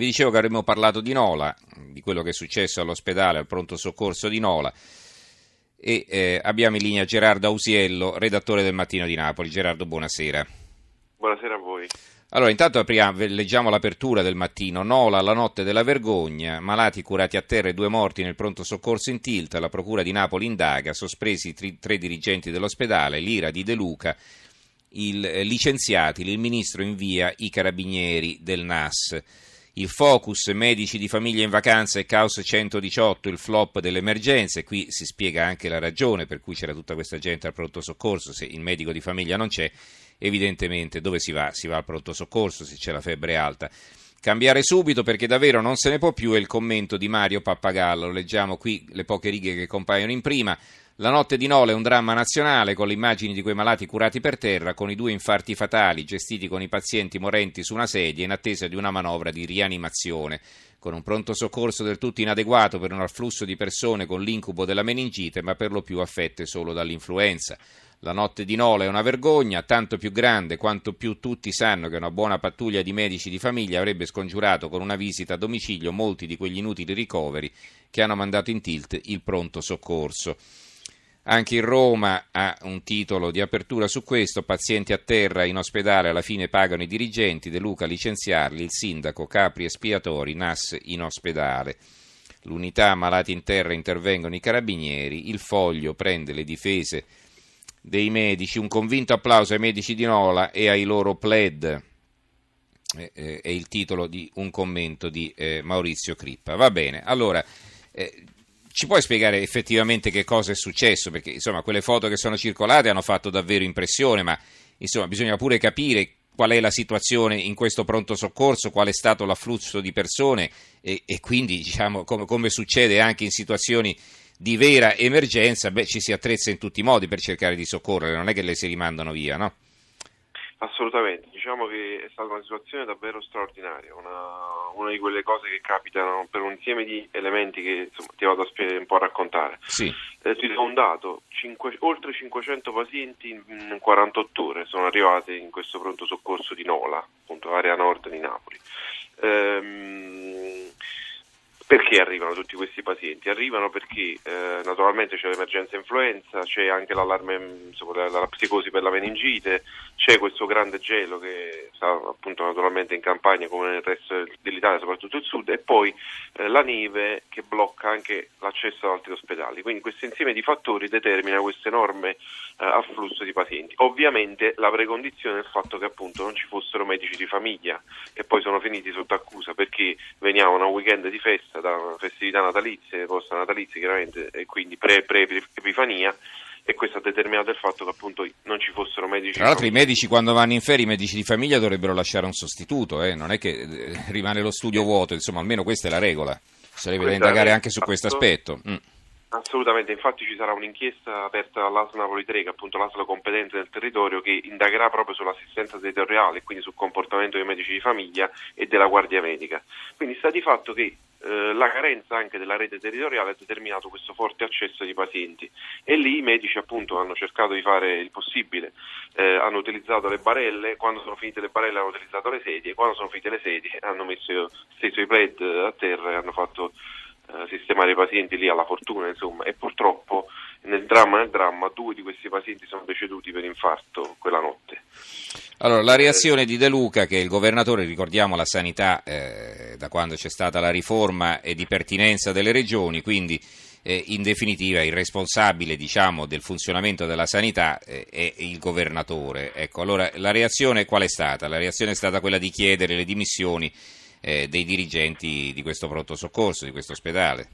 Vi dicevo che avremmo parlato di Nola, di quello che è successo all'ospedale, al pronto soccorso di Nola. E eh, abbiamo in linea Gerardo Ausiello, redattore del Mattino di Napoli. Gerardo, buonasera. Buonasera a voi. Allora, intanto apriamo, leggiamo l'apertura del mattino. Nola, la notte della vergogna, malati curati a terra e due morti nel pronto soccorso in tilt. La procura di Napoli indaga, sospesi tri, tre dirigenti dell'ospedale, l'ira di De Luca, il, eh, licenziati, il ministro invia i carabinieri del NAS. Il focus medici di famiglia in vacanza e caos 118, il flop delle emergenze. Qui si spiega anche la ragione per cui c'era tutta questa gente al pronto soccorso. Se il medico di famiglia non c'è, evidentemente dove si va? Si va al pronto soccorso se c'è la febbre alta. Cambiare subito perché davvero non se ne può più è il commento di Mario Pappagallo. Leggiamo qui le poche righe che compaiono in prima. La notte di Nola è un dramma nazionale con le immagini di quei malati curati per terra, con i due infarti fatali gestiti con i pazienti morenti su una sedia in attesa di una manovra di rianimazione, con un pronto soccorso del tutto inadeguato per un afflusso di persone con l'incubo della meningite, ma per lo più affette solo dall'influenza. La notte di Nola è una vergogna, tanto più grande quanto più tutti sanno che una buona pattuglia di medici di famiglia avrebbe scongiurato con una visita a domicilio molti di quegli inutili ricoveri che hanno mandato in tilt il pronto soccorso. Anche in Roma ha un titolo di apertura su questo, pazienti a terra in ospedale alla fine pagano i dirigenti, De Luca licenziarli, il sindaco, Capri espiatori, Nas in ospedale. L'unità malati in terra intervengono i carabinieri, il foglio prende le difese dei medici, un convinto applauso ai medici di Nola e ai loro pled. è il titolo di un commento di eh, Maurizio Crippa. Va bene, allora eh, ci puoi spiegare effettivamente che cosa è successo? Perché insomma quelle foto che sono circolate hanno fatto davvero impressione, ma insomma bisogna pure capire qual è la situazione in questo pronto soccorso, qual è stato l'afflusso di persone e, e quindi diciamo come, come, succede anche in situazioni di vera emergenza, beh, ci si attrezza in tutti i modi per cercare di soccorrere, non è che le si rimandano via, no? Assolutamente, diciamo che è stata una situazione davvero straordinaria, una, una, di quelle cose che capitano per un insieme di elementi che insomma, ti vado a spiegare un po' a raccontare. Sì. Eh, ti do un dato, cinque, oltre 500 pazienti in, in 48 ore sono arrivati in questo pronto soccorso di Nola, appunto area nord di Napoli. Ehm, perché arrivano tutti questi pazienti? Arrivano perché eh, naturalmente c'è l'emergenza influenza, c'è anche l'allarme, insomma, la psicosi per la meningite, c'è questo grande gelo che sta appunto naturalmente in campagna come nel resto dell'Italia, soprattutto il sud, e poi eh, la neve che blocca anche l'accesso ad altri ospedali. Quindi questo insieme di fattori determina questo enorme eh, afflusso di pazienti. Ovviamente la precondizione è il fatto che appunto non ci fossero medici di famiglia che poi sono finiti sotto accusa perché veniamo da un weekend di festa da festività natalizie, post natalizie chiaramente, e quindi pre-epifania. e questo ha determinato il fatto che appunto non ci fossero medici. Tra l'altro i medici quando vanno in ferie, i medici di famiglia dovrebbero lasciare un sostituto, eh? non è che eh, rimane lo studio vuoto, insomma almeno questa è la regola, sarebbe da indagare anche su questo aspetto. Mm. Assolutamente, infatti ci sarà un'inchiesta aperta dall'ASL Napoli 3, che è appunto l'ASL competente del territorio, che indagherà proprio sull'assistenza territoriale, quindi sul comportamento dei medici di famiglia e della guardia medica. Quindi sta di fatto che eh, la carenza anche della rete territoriale ha determinato questo forte accesso di pazienti. E lì i medici appunto hanno cercato di fare il possibile, eh, hanno utilizzato le barelle, quando sono finite le barelle hanno utilizzato le sedie, quando sono finite le sedie hanno messo stesso i pled a terra e hanno fatto eh, sistemare i pazienti lì alla fortuna, insomma, e purtroppo nel dramma nel dramma due di questi pazienti sono deceduti per infarto quella notte. Allora, la reazione di De Luca, che è il governatore, ricordiamo la sanità eh, da quando c'è stata la riforma è di pertinenza delle regioni, quindi eh, in definitiva il responsabile diciamo, del funzionamento della sanità eh, è il governatore. Ecco, allora la reazione qual è stata? La reazione è stata quella di chiedere le dimissioni eh, dei dirigenti di questo pronto soccorso, di questo ospedale.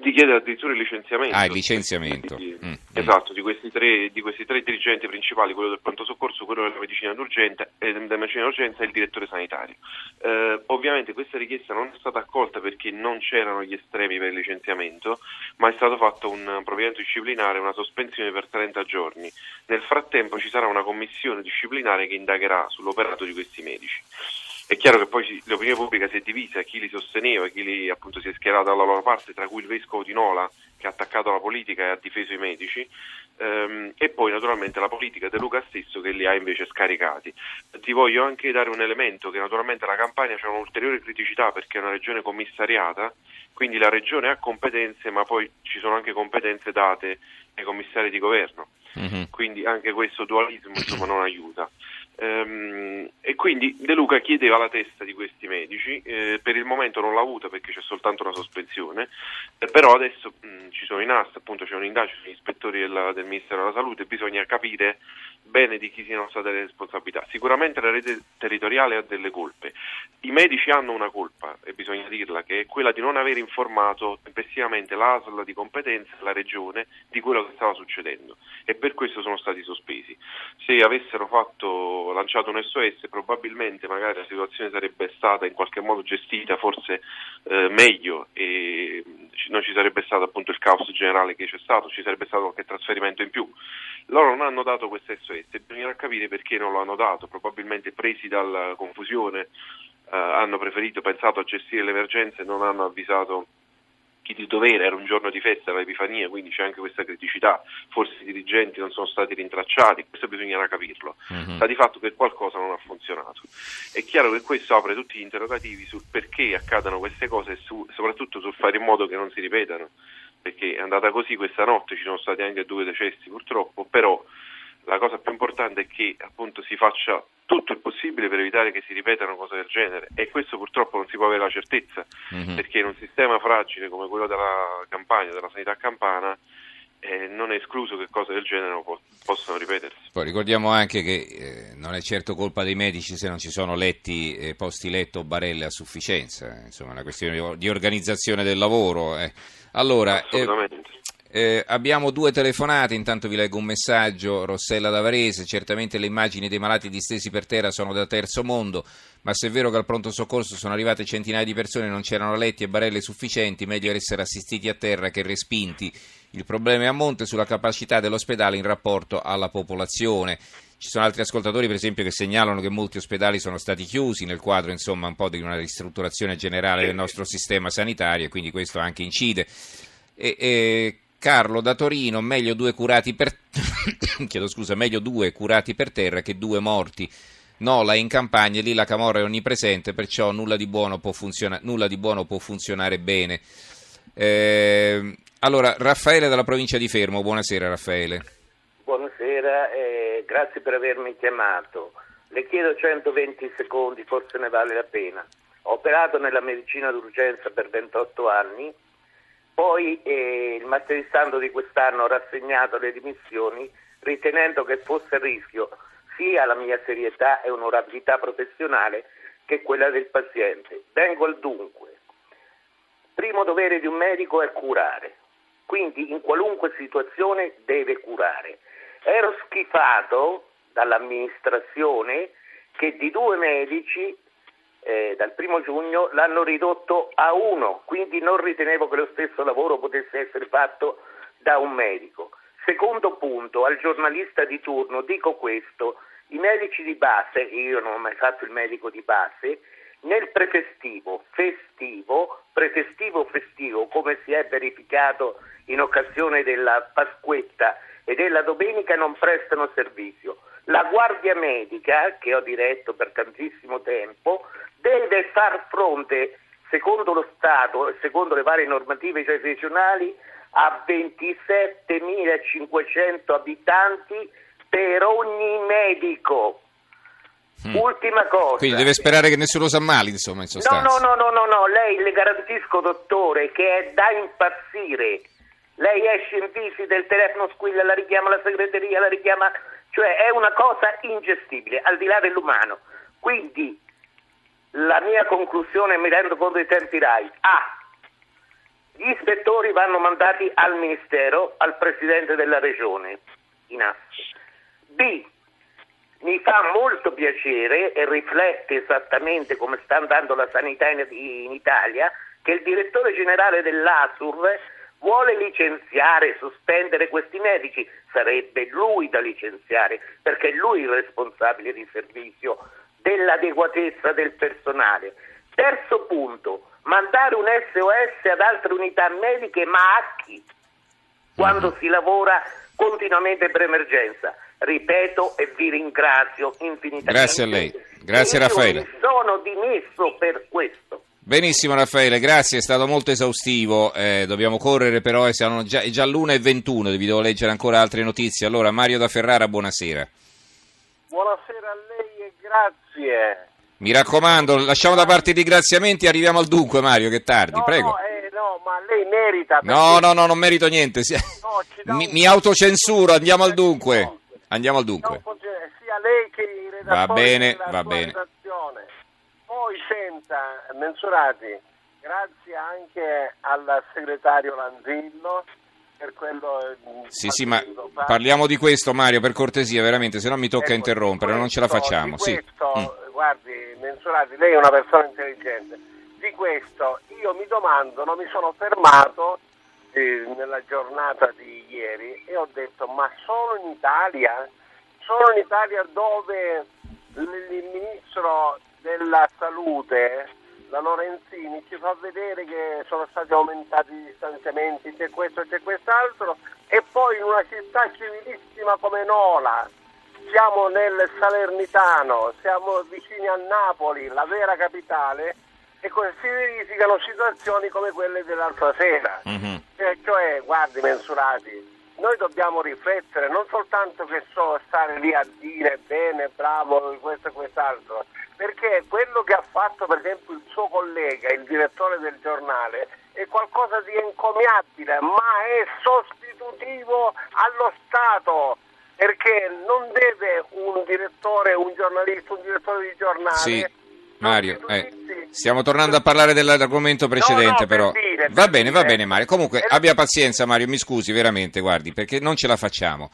Di chiedere addirittura il licenziamento. Ah, il licenziamento. Di, mm, mm. esatto, Di, questi tre, di, questi tre, dirigenti principali, quello del pronto soccorso, quello della medicina d'urgenza, eh, della medicina d'urgenza e il direttore sanitario. Eh, ovviamente questa richiesta non è stata accolta perché non c'erano gli estremi per il licenziamento, ma è stato fatto un provvedimento disciplinare, una sospensione per 30 giorni. Nel frattempo ci sarà una commissione disciplinare che indagherà sull'operato di questi medici. È chiaro che poi l'opinione pubblica si è divisa, chi li sosteneva, chi li, appunto, si è schierato dalla loro parte, tra cui il vescovo di Nola che ha attaccato la politica e ha difeso i medici, ehm, e poi naturalmente la politica De Luca stesso che li ha invece scaricati. Ti voglio anche dare un elemento che naturalmente la Campania c'è un'ulteriore criticità perché è una regione commissariata, quindi la regione ha competenze ma poi ci sono anche competenze date ai commissari di governo, mm-hmm. quindi anche questo dualismo insomma, non aiuta. Ehm, e quindi De Luca chiedeva la testa di questi medici, eh, per il momento non l'ha avuta perché c'è soltanto una sospensione, eh, però adesso mh, ci sono in asta, appunto c'è un'indagine degli ispettori della, del Ministero della Salute. E bisogna capire bene di chi siano state le responsabilità. Sicuramente la rete territoriale ha delle colpe, i medici hanno una colpa e bisogna dirla che è quella di non aver informato tempestivamente l'ASL di competenza e la regione di quello che stava succedendo. E per questo sono stati sospesi. Se avessero fatto, lanciato un SOS probabilmente magari la situazione sarebbe stata in qualche modo gestita forse eh, meglio e non ci sarebbe stato appunto il caos generale che c'è stato, ci sarebbe stato qualche trasferimento in più. Loro non hanno dato questo SOS bisognerà capire perché non lo hanno dato, probabilmente presi dalla confusione eh, hanno preferito, pensato a gestire le emergenze e non hanno avvisato chi di dovere, era un giorno di festa, l'Epifania, quindi c'è anche questa criticità, forse i dirigenti non sono stati rintracciati, questo bisognerà capirlo. Mm-hmm. Sta di fatto che qualcosa non ha funzionato. È chiaro che questo apre tutti gli interrogativi sul perché accadano queste cose e su, soprattutto sul fare in modo che non si ripetano, perché è andata così questa notte, ci sono stati anche due decessi purtroppo, però la cosa più importante è che appunto si faccia tutto il possibile per evitare che si ripetano cose del genere e questo purtroppo non si può avere la certezza mm-hmm. perché in un sistema fragile come quello della campagna, della sanità campana eh, non è escluso che cose del genere po- possano ripetersi. Poi ricordiamo anche che eh, non è certo colpa dei medici se non ci sono letti, eh, posti letto o barelle a sufficienza, insomma è una questione di organizzazione del lavoro. Eh. Allora, eh, abbiamo due telefonate, intanto vi leggo un messaggio, Rossella d'Avarese, certamente le immagini dei malati distesi per terra sono da terzo mondo, ma se è vero che al pronto soccorso sono arrivate centinaia di persone e non c'erano letti e barelle sufficienti, meglio essere assistiti a terra che respinti. Il problema è a monte sulla capacità dell'ospedale in rapporto alla popolazione. Ci sono altri ascoltatori, per esempio, che segnalano che molti ospedali sono stati chiusi nel quadro, insomma, un po' di una ristrutturazione generale del nostro sistema sanitario e quindi questo anche incide. E, e Carlo da Torino, meglio due curati per, scusa, meglio due curati per terra che due morti. Nola è in campagna e lì la camorra è onnipresente, perciò nulla di buono può, funziona- nulla di buono può funzionare bene. Eh, allora, Raffaele dalla provincia di Fermo, buonasera Raffaele. Buonasera, eh, grazie per avermi chiamato. Le chiedo 120 secondi, forse ne vale la pena. Ho operato nella medicina d'urgenza per 28 anni poi eh, il santo di quest'anno ho rassegnato le dimissioni ritenendo che fosse a rischio sia la mia serietà e onorabilità professionale che quella del paziente. Vengo al dunque. Primo dovere di un medico è curare, quindi in qualunque situazione deve curare. Ero schifato dall'amministrazione che di due medici eh, dal primo giugno l'hanno ridotto a uno, quindi non ritenevo che lo stesso lavoro potesse essere fatto da un medico. Secondo punto, al giornalista di turno dico questo, i medici di base, io non ho mai fatto il medico di base, nel prefestivo, festivo, prefestivo festivo, come si è verificato in occasione della Pasquetta e della domenica, non prestano servizio. La guardia medica, che ho diretto per tantissimo tempo, deve far fronte, secondo lo Stato e secondo le varie normative regionali, a 27.500 abitanti per ogni medico. Mm. Ultima cosa. Quindi deve sperare che nessuno si ammali, insomma, in sostanza. No, no, no, no, no, lei le garantisco, dottore, che è da impazzire. Lei esce in visita, il telefono squilla, la richiama la segreteria, la richiama... Cioè è una cosa ingestibile, al di là dell'umano. Quindi la mia conclusione, mi rendo conto dei tempi RAI. A. Gli ispettori vanno mandati al Ministero, al Presidente della Regione, in asse. B. Mi fa molto piacere e riflette esattamente come sta andando la sanità in, in Italia che il direttore generale dell'ASUR vuole licenziare, sospendere questi medici, sarebbe lui da licenziare perché è lui il responsabile di servizio dell'adeguatezza del personale. Terzo punto, mandare un SOS ad altre unità mediche, ma a chi? Quando mm. si lavora continuamente per emergenza. Ripeto e vi ringrazio infinitamente. Grazie a lei. Grazie Raffaele. mi sono dimesso per questo. Benissimo Raffaele, grazie, è stato molto esaustivo, eh, dobbiamo correre però, è già, è già l'1.21, vi devo leggere ancora altre notizie. Allora Mario da Ferrara, buonasera. Buonasera a lei grazie. Mi raccomando, lasciamo da parte i ringraziamenti e arriviamo al dunque Mario, che tardi, no, prego. No, eh, no, ma lei merita. No, no, no, non merito niente, no, mi, mi, autocensuro, andiamo al dunque. Andiamo al dunque. Sia lei che i redattori Va bene, va bene. Poi senta, Mensurati, grazie anche al segretario Lanzillo per quello... Sì, sì, ma parliamo di questo Mario, per cortesia, veramente, se no mi tocca ecco, interrompere, questo, non ce la facciamo. Questo, sì. mm. Guardi, Mensurati, lei è una persona intelligente. Di questo io mi domando, non mi sono fermato eh, nella giornata di ieri e ho detto, ma solo in Italia? Solo in Italia dove il ministro della salute, la Lorenzini, ci fa vedere che sono stati aumentati gli stanziamenti, c'è questo, c'è quest'altro, e poi in una città civilissima come Nola, siamo nel Salernitano, siamo vicini a Napoli, la vera capitale, e si verificano situazioni come quelle dell'altra sera. Mm-hmm. Cioè, guardi, mensurati, noi dobbiamo riflettere, non soltanto che so stare lì a dire bene, bravo, questo e quest'altro, perché quello che ha fatto per esempio il suo collega, il direttore del giornale, è qualcosa di encomiabile, ma è sostitutivo allo Stato perché non deve un direttore, un giornalista, un direttore di giornale. Sì, Mario, eh, stiamo tornando a parlare dell'argomento precedente, no, no, però. Per dire, va per bene, dire. va bene, Mario. Comunque, abbia pazienza, Mario, mi scusi veramente, guardi, perché non ce la facciamo.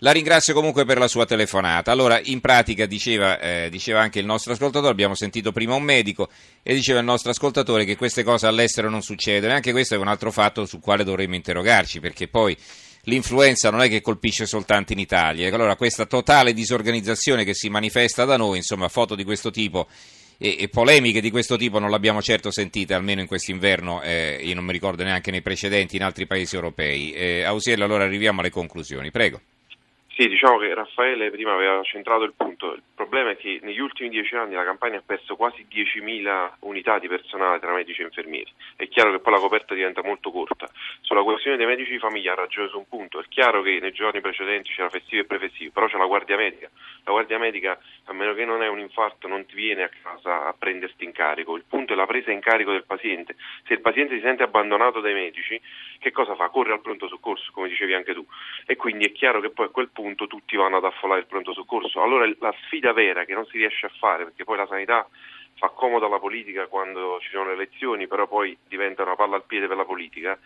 La ringrazio comunque per la sua telefonata. Allora, in pratica diceva, eh, diceva, anche il nostro ascoltatore, abbiamo sentito prima un medico e diceva il nostro ascoltatore che queste cose all'estero non succedono. E anche questo è un altro fatto sul quale dovremmo interrogarci, perché poi l'influenza non è che colpisce soltanto in Italia. Allora, questa totale disorganizzazione che si manifesta da noi, insomma, foto di questo tipo e, e polemiche di questo tipo non l'abbiamo certo sentite, almeno in quest'inverno, eh, io non mi ricordo neanche nei precedenti in altri paesi europei. Eh, Ausiello, allora arriviamo alle conclusioni, prego. Sì, diciamo che Raffaele prima aveva centrato il punto. Il problema è che negli ultimi dieci anni la campagna ha perso quasi 10.000 unità di personale tra medici e infermieri. È chiaro che poi la coperta diventa molto corta. Sulla questione dei medici di famiglia ha ragione su un punto. È chiaro che nei giorni precedenti c'era festivo e prefestivo, però c'è la guardia medica. La guardia medica, a meno che non è un infarto, non ti viene a casa a prenderti in carico. Il punto è la presa in carico del paziente. Se il paziente si sente abbandonato dai medici, che cosa fa? Corre al pronto soccorso, come dicevi anche tu. E quindi è chiaro che poi a quel punto tutti vanno ad affollare il pronto soccorso. Allora la sfida vera che non si riesce a fare, perché poi la sanità fa comodo alla politica quando ci sono le elezioni, però poi diventa una palla al piede per la politica,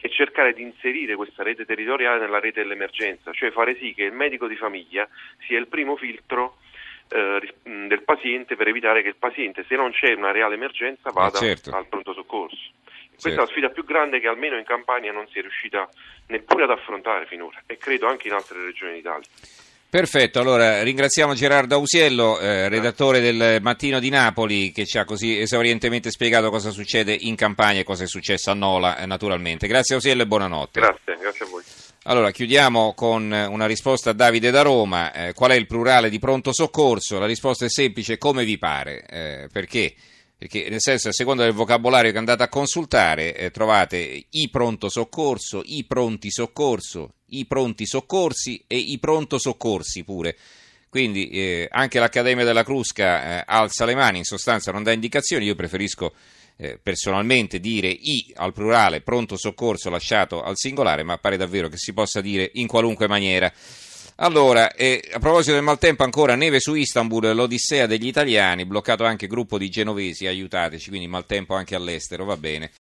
è cercare di inserire questa rete territoriale nella rete dell'emergenza, cioè fare sì che il medico di famiglia sia il primo filtro eh, del paziente per evitare che il paziente, se non c'è una reale emergenza, vada Eh, certo. al pronto soccorso. Questa è la sfida più grande che almeno in Campania non si è riuscita neppure ad affrontare finora e credo anche in altre regioni d'Italia. Perfetto, allora ringraziamo Gerardo Ausiello, eh, redattore del Mattino di Napoli, che ci ha così esaurientemente spiegato cosa succede in Campania e cosa è successo a Nola, eh, naturalmente. Grazie Ausiello e buonanotte. Grazie, grazie a voi. Allora, chiudiamo con una risposta a Davide da Roma. Eh, qual è il plurale di pronto soccorso? La risposta è semplice, come vi pare. Eh, perché? Perché nel senso, a seconda del vocabolario che andate a consultare, eh, trovate i pronto soccorso, i pronti soccorso, i pronti soccorsi e i pronto soccorsi pure. Quindi eh, anche l'Accademia della Crusca eh, alza le mani, in sostanza non dà indicazioni, io preferisco eh, personalmente dire i al plurale, pronto soccorso lasciato al singolare, ma pare davvero che si possa dire in qualunque maniera. Allora, eh, a proposito del maltempo, ancora neve su Istanbul, l'odissea degli italiani, bloccato anche gruppo di genovesi, aiutateci, quindi maltempo anche all'estero, va bene.